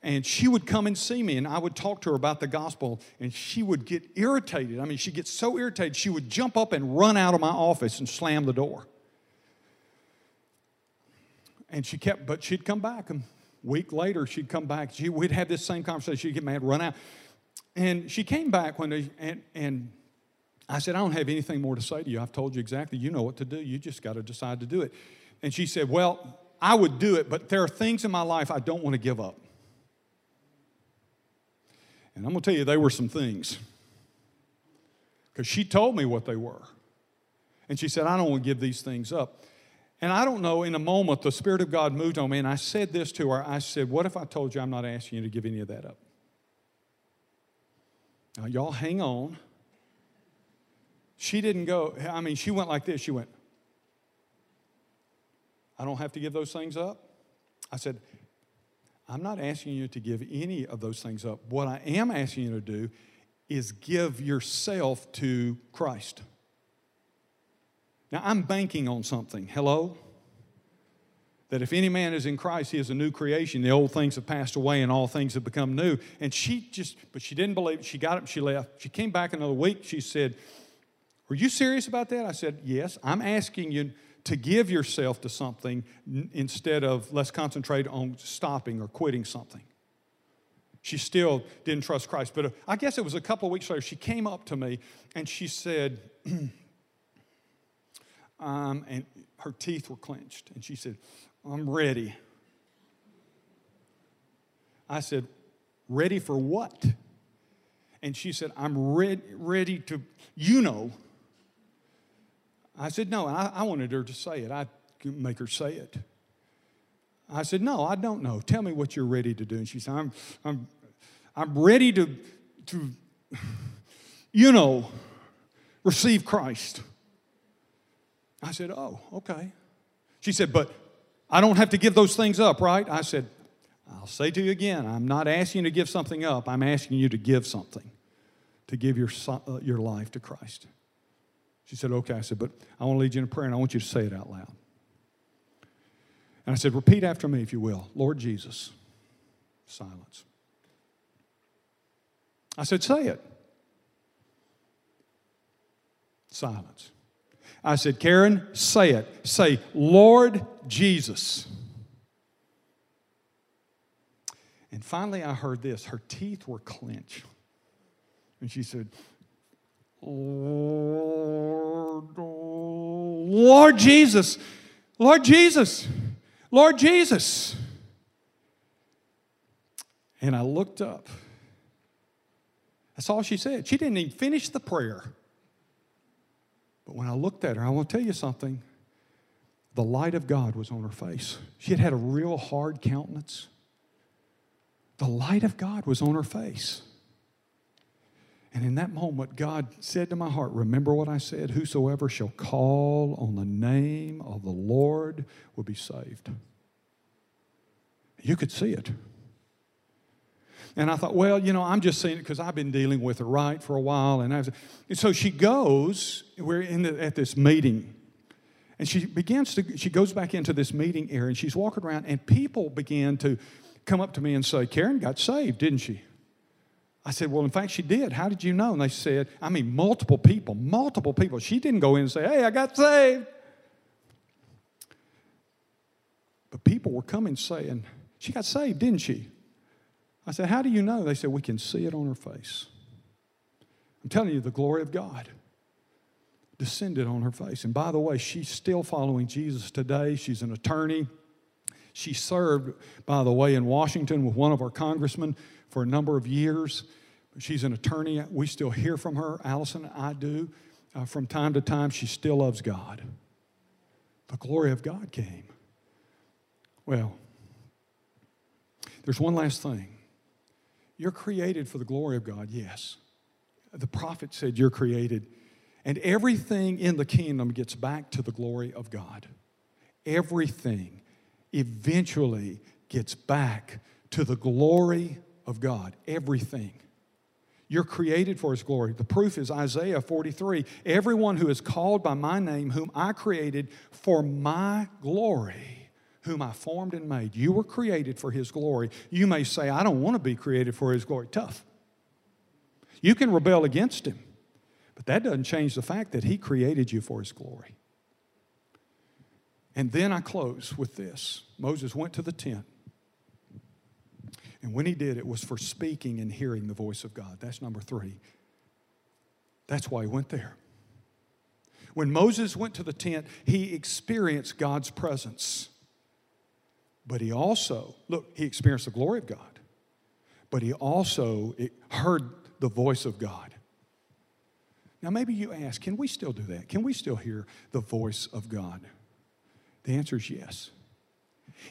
and she would come and see me, and I would talk to her about the gospel, and she would get irritated. I mean, she gets so irritated, she would jump up and run out of my office and slam the door. And she kept, but she'd come back and week later, she'd come back. She, we'd have this same conversation. She'd get mad, run out. And she came back one day, and, and I said, I don't have anything more to say to you. I've told you exactly. You know what to do. You just got to decide to do it. And she said, Well, I would do it, but there are things in my life I don't want to give up. And I'm going to tell you, they were some things. Because she told me what they were. And she said, I don't want to give these things up. And I don't know, in a moment, the Spirit of God moved on me, and I said this to her. I said, What if I told you I'm not asking you to give any of that up? Now, y'all hang on. She didn't go, I mean, she went like this. She went, I don't have to give those things up. I said, I'm not asking you to give any of those things up. What I am asking you to do is give yourself to Christ. Now, I'm banking on something. Hello? That if any man is in Christ, he is a new creation. The old things have passed away and all things have become new. And she just, but she didn't believe it. She got up, she left. She came back another week. She said, Are you serious about that? I said, Yes. I'm asking you to give yourself to something instead of let's concentrate on stopping or quitting something. She still didn't trust Christ. But uh, I guess it was a couple of weeks later, she came up to me and she said, um, and her teeth were clenched. And she said, I'm ready. I said, Ready for what? And she said, I'm ready, ready to, you know. I said, No, I, I wanted her to say it. I make her say it. I said, No, I don't know. Tell me what you're ready to do. And she said, I'm, I'm, I'm ready to, to, you know, receive Christ. I said, Oh, okay. She said, But I don't have to give those things up, right? I said, I'll say to you again, I'm not asking you to give something up. I'm asking you to give something, to give your, uh, your life to Christ. She said, Okay. I said, But I want to lead you in a prayer and I want you to say it out loud. And I said, Repeat after me, if you will. Lord Jesus. Silence. I said, Say it. Silence. I said, Karen, say it. Say, Lord Jesus. And finally, I heard this. Her teeth were clenched. And she said, Lord, Lord Jesus, Lord Jesus, Lord Jesus. And I looked up. That's all she said. She didn't even finish the prayer. But when I looked at her, I want to tell you something. The light of God was on her face. She had had a real hard countenance. The light of God was on her face. And in that moment, God said to my heart, Remember what I said? Whosoever shall call on the name of the Lord will be saved. You could see it. And I thought, well, you know, I'm just saying it because I've been dealing with her, right, for a while. And, I was, and so she goes, we're in the, at this meeting. And she begins to, she goes back into this meeting area and she's walking around, and people began to come up to me and say, Karen got saved, didn't she? I said, Well, in fact, she did. How did you know? And they said, I mean, multiple people, multiple people. She didn't go in and say, Hey, I got saved. But people were coming saying, She got saved, didn't she? I said, How do you know? They said, We can see it on her face. I'm telling you, the glory of God descended on her face. And by the way, she's still following Jesus today. She's an attorney. She served, by the way, in Washington with one of our congressmen for a number of years. She's an attorney. We still hear from her. Allison, I do. Uh, from time to time, she still loves God. The glory of God came. Well, there's one last thing. You're created for the glory of God, yes. The prophet said you're created, and everything in the kingdom gets back to the glory of God. Everything eventually gets back to the glory of God. Everything. You're created for His glory. The proof is Isaiah 43 Everyone who is called by my name, whom I created for my glory, whom I formed and made. You were created for His glory. You may say, I don't want to be created for His glory. Tough. You can rebel against Him, but that doesn't change the fact that He created you for His glory. And then I close with this Moses went to the tent. And when he did, it was for speaking and hearing the voice of God. That's number three. That's why he went there. When Moses went to the tent, he experienced God's presence. But he also, look, he experienced the glory of God, but he also heard the voice of God. Now, maybe you ask, can we still do that? Can we still hear the voice of God? The answer is yes.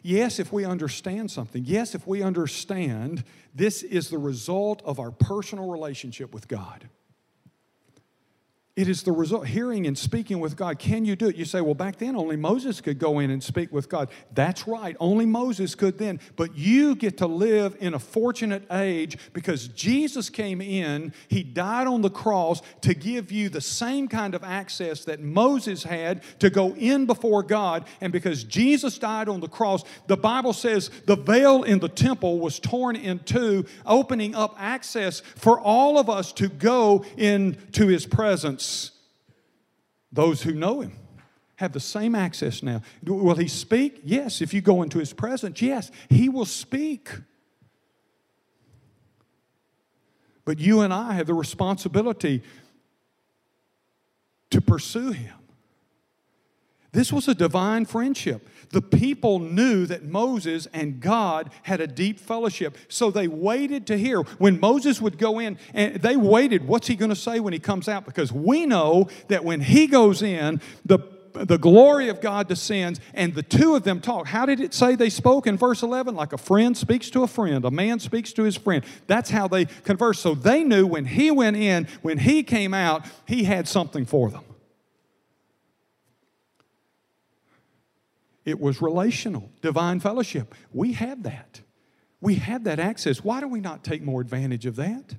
Yes, if we understand something. Yes, if we understand this is the result of our personal relationship with God. It is the result, hearing and speaking with God. Can you do it? You say, well, back then only Moses could go in and speak with God. That's right, only Moses could then. But you get to live in a fortunate age because Jesus came in, He died on the cross to give you the same kind of access that Moses had to go in before God. And because Jesus died on the cross, the Bible says the veil in the temple was torn in two, opening up access for all of us to go into His presence presence. Those who know him have the same access now. Will he speak? Yes. If you go into his presence, yes, he will speak. But you and I have the responsibility to pursue him. This was a divine friendship. The people knew that Moses and God had a deep fellowship, so they waited to hear. When Moses would go in, and they waited, what's he going to say when he comes out? Because we know that when he goes in, the the glory of God descends, and the two of them talk. How did it say they spoke in verse 11? Like a friend speaks to a friend, a man speaks to his friend. That's how they converse. So they knew when he went in, when he came out, he had something for them. It was relational, divine fellowship. We have that. We have that access. Why do we not take more advantage of that?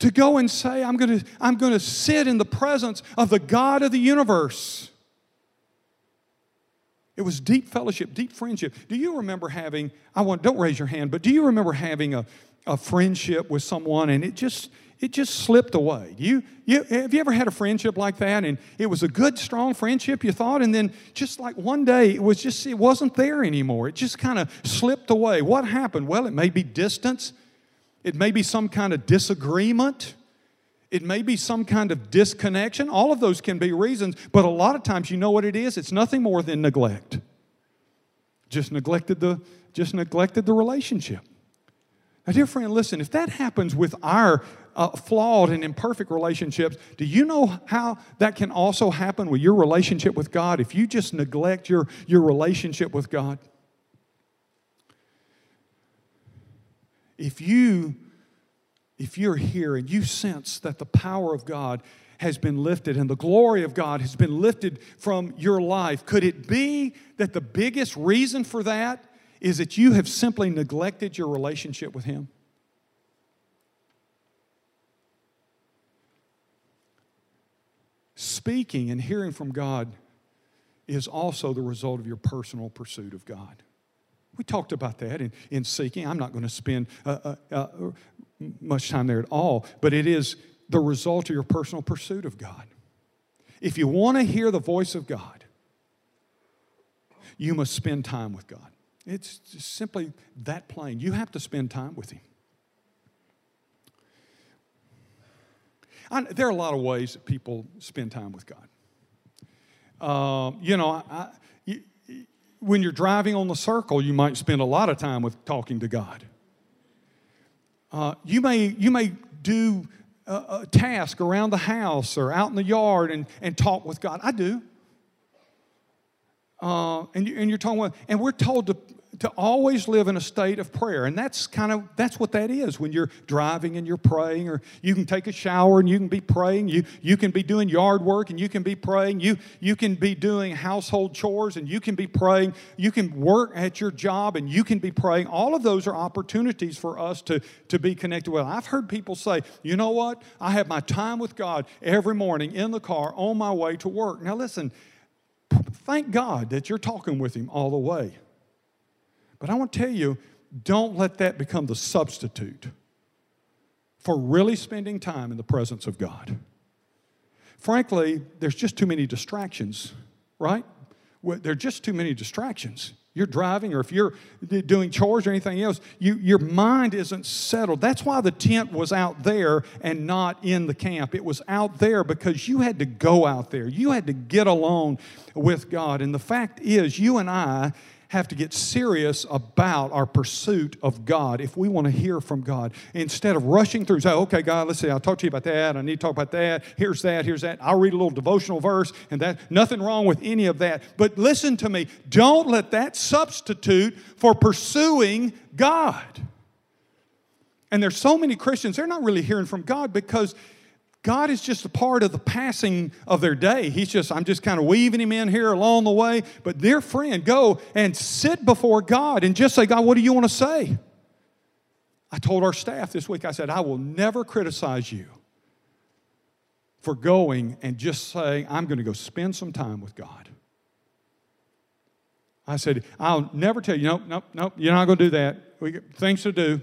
To go and say, I'm going to, I'm going to sit in the presence of the God of the universe. It was deep fellowship, deep friendship. Do you remember having, I want, don't raise your hand, but do you remember having a, a friendship with someone and it just, it just slipped away. You, you, have you ever had a friendship like that and it was a good, strong friendship, you thought, and then just like one day it was just, it wasn't there anymore. It just kind of slipped away. What happened? Well, it may be distance, it may be some kind of disagreement. It may be some kind of disconnection. All of those can be reasons, but a lot of times you know what it is? It's nothing more than neglect. Just neglected the, just neglected the relationship. Now, dear friend, listen, if that happens with our uh, flawed and imperfect relationships, do you know how that can also happen with your relationship with God if you just neglect your, your relationship with God? If you if you're here and you sense that the power of God has been lifted and the glory of God has been lifted from your life, could it be that the biggest reason for that is that you have simply neglected your relationship with Him? Speaking and hearing from God is also the result of your personal pursuit of God. We talked about that in, in seeking. I'm not going to spend uh, uh, uh, much time there at all, but it is the result of your personal pursuit of God. If you want to hear the voice of God, you must spend time with God. It's simply that plain. You have to spend time with Him. I, there are a lot of ways that people spend time with God. Um, you know, I, you, when you're driving on the circle, you might spend a lot of time with talking to God. Uh, you may you may do a, a, task around the house or out in the yard and, and talk with God. I do. Uh, and, you, and you're talking about, and we're told to to always live in a state of prayer. And that's kind of that's what that is. When you're driving and you're praying or you can take a shower and you can be praying. You you can be doing yard work and you can be praying. You you can be doing household chores and you can be praying. You can work at your job and you can be praying. All of those are opportunities for us to to be connected with. I've heard people say you know what? I have my time with god every morning in the car on my way to work. Now listen thank god that you're talking with him all the way but I want to tell you, don't let that become the substitute for really spending time in the presence of God. Frankly, there's just too many distractions, right? There are just too many distractions. You're driving, or if you're doing chores or anything else, you, your mind isn't settled. That's why the tent was out there and not in the camp. It was out there because you had to go out there. You had to get alone with God. And the fact is, you and I have to get serious about our pursuit of God if we want to hear from God. Instead of rushing through, say, okay, God, let's see, I'll talk to you about that. I need to talk about that. Here's that, here's that. I'll read a little devotional verse and that. Nothing wrong with any of that. But listen to me. Don't let that substitute for pursuing God. And there's so many Christians, they're not really hearing from God because God is just a part of the passing of their day. He's just, I'm just kind of weaving him in here along the way. But, dear friend, go and sit before God and just say, God, what do you want to say? I told our staff this week, I said, I will never criticize you for going and just saying, I'm going to go spend some time with God. I said, I'll never tell you, nope, nope, nope, you're not going to do that. We got things to do,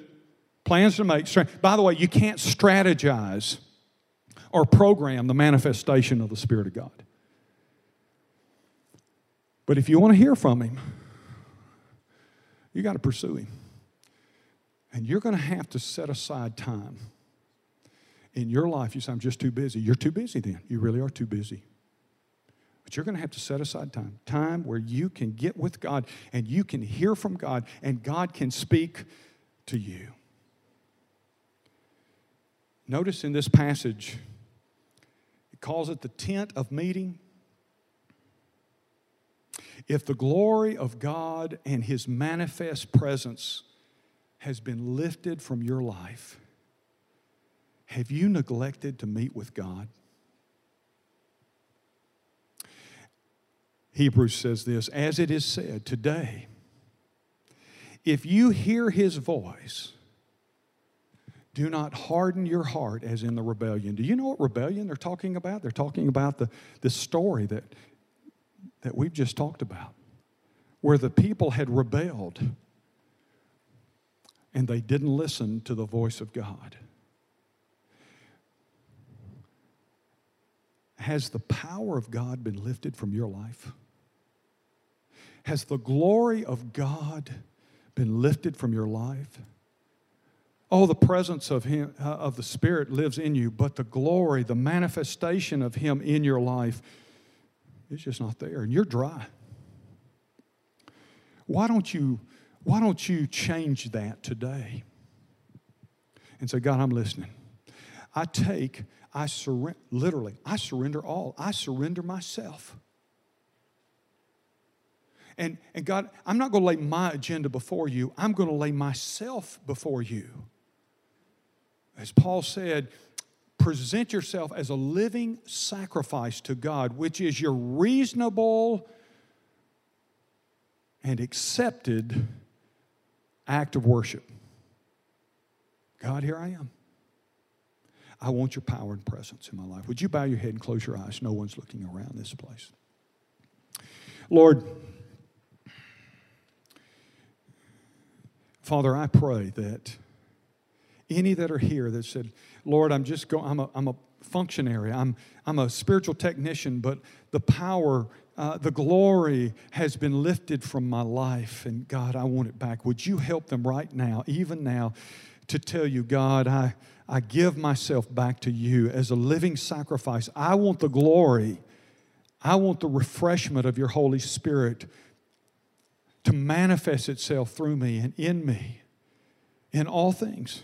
plans to make. By the way, you can't strategize or program the manifestation of the Spirit of God. But if you want to hear from Him, you got to pursue Him. And you're going to have to set aside time in your life. You say, I'm just too busy. You're too busy then. You really are too busy. But you're going to have to set aside time time where you can get with God and you can hear from God and God can speak to you. Notice in this passage, calls it the tent of meeting. If the glory of God and His manifest presence has been lifted from your life, have you neglected to meet with God? Hebrews says this as it is said today, if you hear His voice, do not harden your heart as in the rebellion. Do you know what rebellion they're talking about? They're talking about the, the story that, that we've just talked about, where the people had rebelled and they didn't listen to the voice of God. Has the power of God been lifted from your life? Has the glory of God been lifted from your life? Oh, the presence of Him, uh, of the Spirit lives in you, but the glory, the manifestation of Him in your life is just not there, and you're dry. Why don't you, why don't you change that today? And say, God, I'm listening. I take, I surrender, literally, I surrender all. I surrender myself. And, and God, I'm not going to lay my agenda before you. I'm going to lay myself before you. As Paul said, present yourself as a living sacrifice to God, which is your reasonable and accepted act of worship. God, here I am. I want your power and presence in my life. Would you bow your head and close your eyes? No one's looking around this place. Lord, Father, I pray that any that are here that said, Lord, I'm just going, I'm a, I'm a functionary, I'm, I'm a spiritual technician, but the power uh, the glory has been lifted from my life, and God, I want it back. Would you help them right now, even now, to tell you, God, I, I give myself back to you as a living sacrifice. I want the glory, I want the refreshment of your Holy Spirit to manifest itself through me and in me in all things.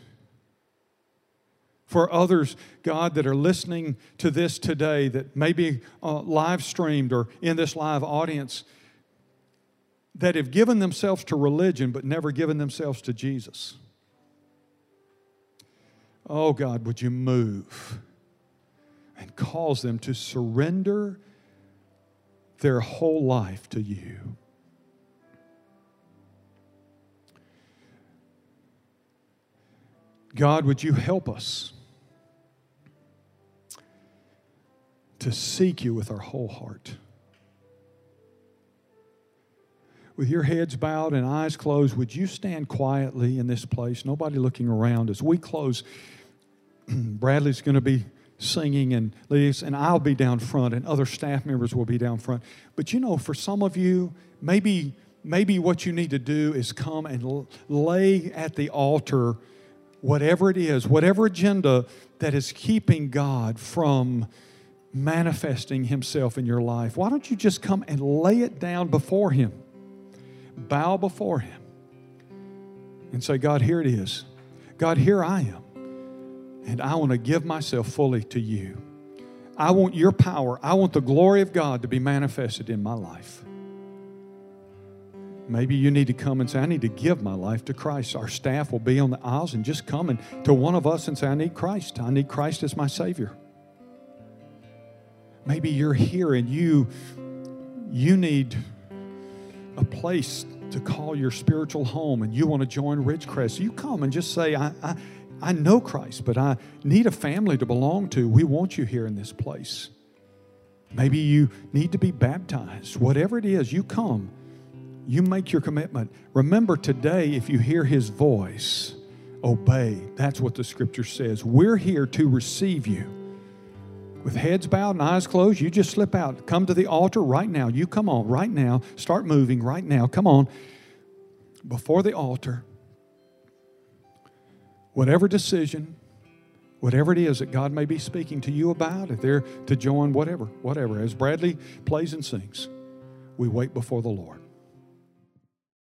For others, God, that are listening to this today, that may be uh, live streamed or in this live audience, that have given themselves to religion but never given themselves to Jesus. Oh God, would you move and cause them to surrender their whole life to you? God, would you help us to seek you with our whole heart? With your heads bowed and eyes closed, would you stand quietly in this place, nobody looking around as we close? Bradley's going to be singing and leading and I'll be down front, and other staff members will be down front. But you know, for some of you, maybe maybe what you need to do is come and lay at the altar whatever it is, whatever agenda that is keeping God from manifesting Himself in your life. Why don't you just come and lay it down before Him? Bow before Him and say, God, here it is. God, here I am and I want to give myself fully to you. I want your power. I want the glory of God to be manifested in my life. Maybe you need to come and say, I need to give my life to Christ. Our staff will be on the aisles and just come and to one of us and say, I need Christ. I need Christ as my Savior. Maybe you're here and you you need a place to call your spiritual home and you want to join Ridgecrest. You come and just say, I, I I know Christ, but I need a family to belong to. We want you here in this place. Maybe you need to be baptized. Whatever it is, you come. You make your commitment. Remember today, if you hear his voice, obey. That's what the scripture says. We're here to receive you. With heads bowed and eyes closed, you just slip out. Come to the altar right now. You come on right now. Start moving right now. Come on. Before the altar whatever decision, whatever it is that God may be speaking to you about, if they're to join whatever, whatever. As Bradley plays and sings, we wait before the Lord.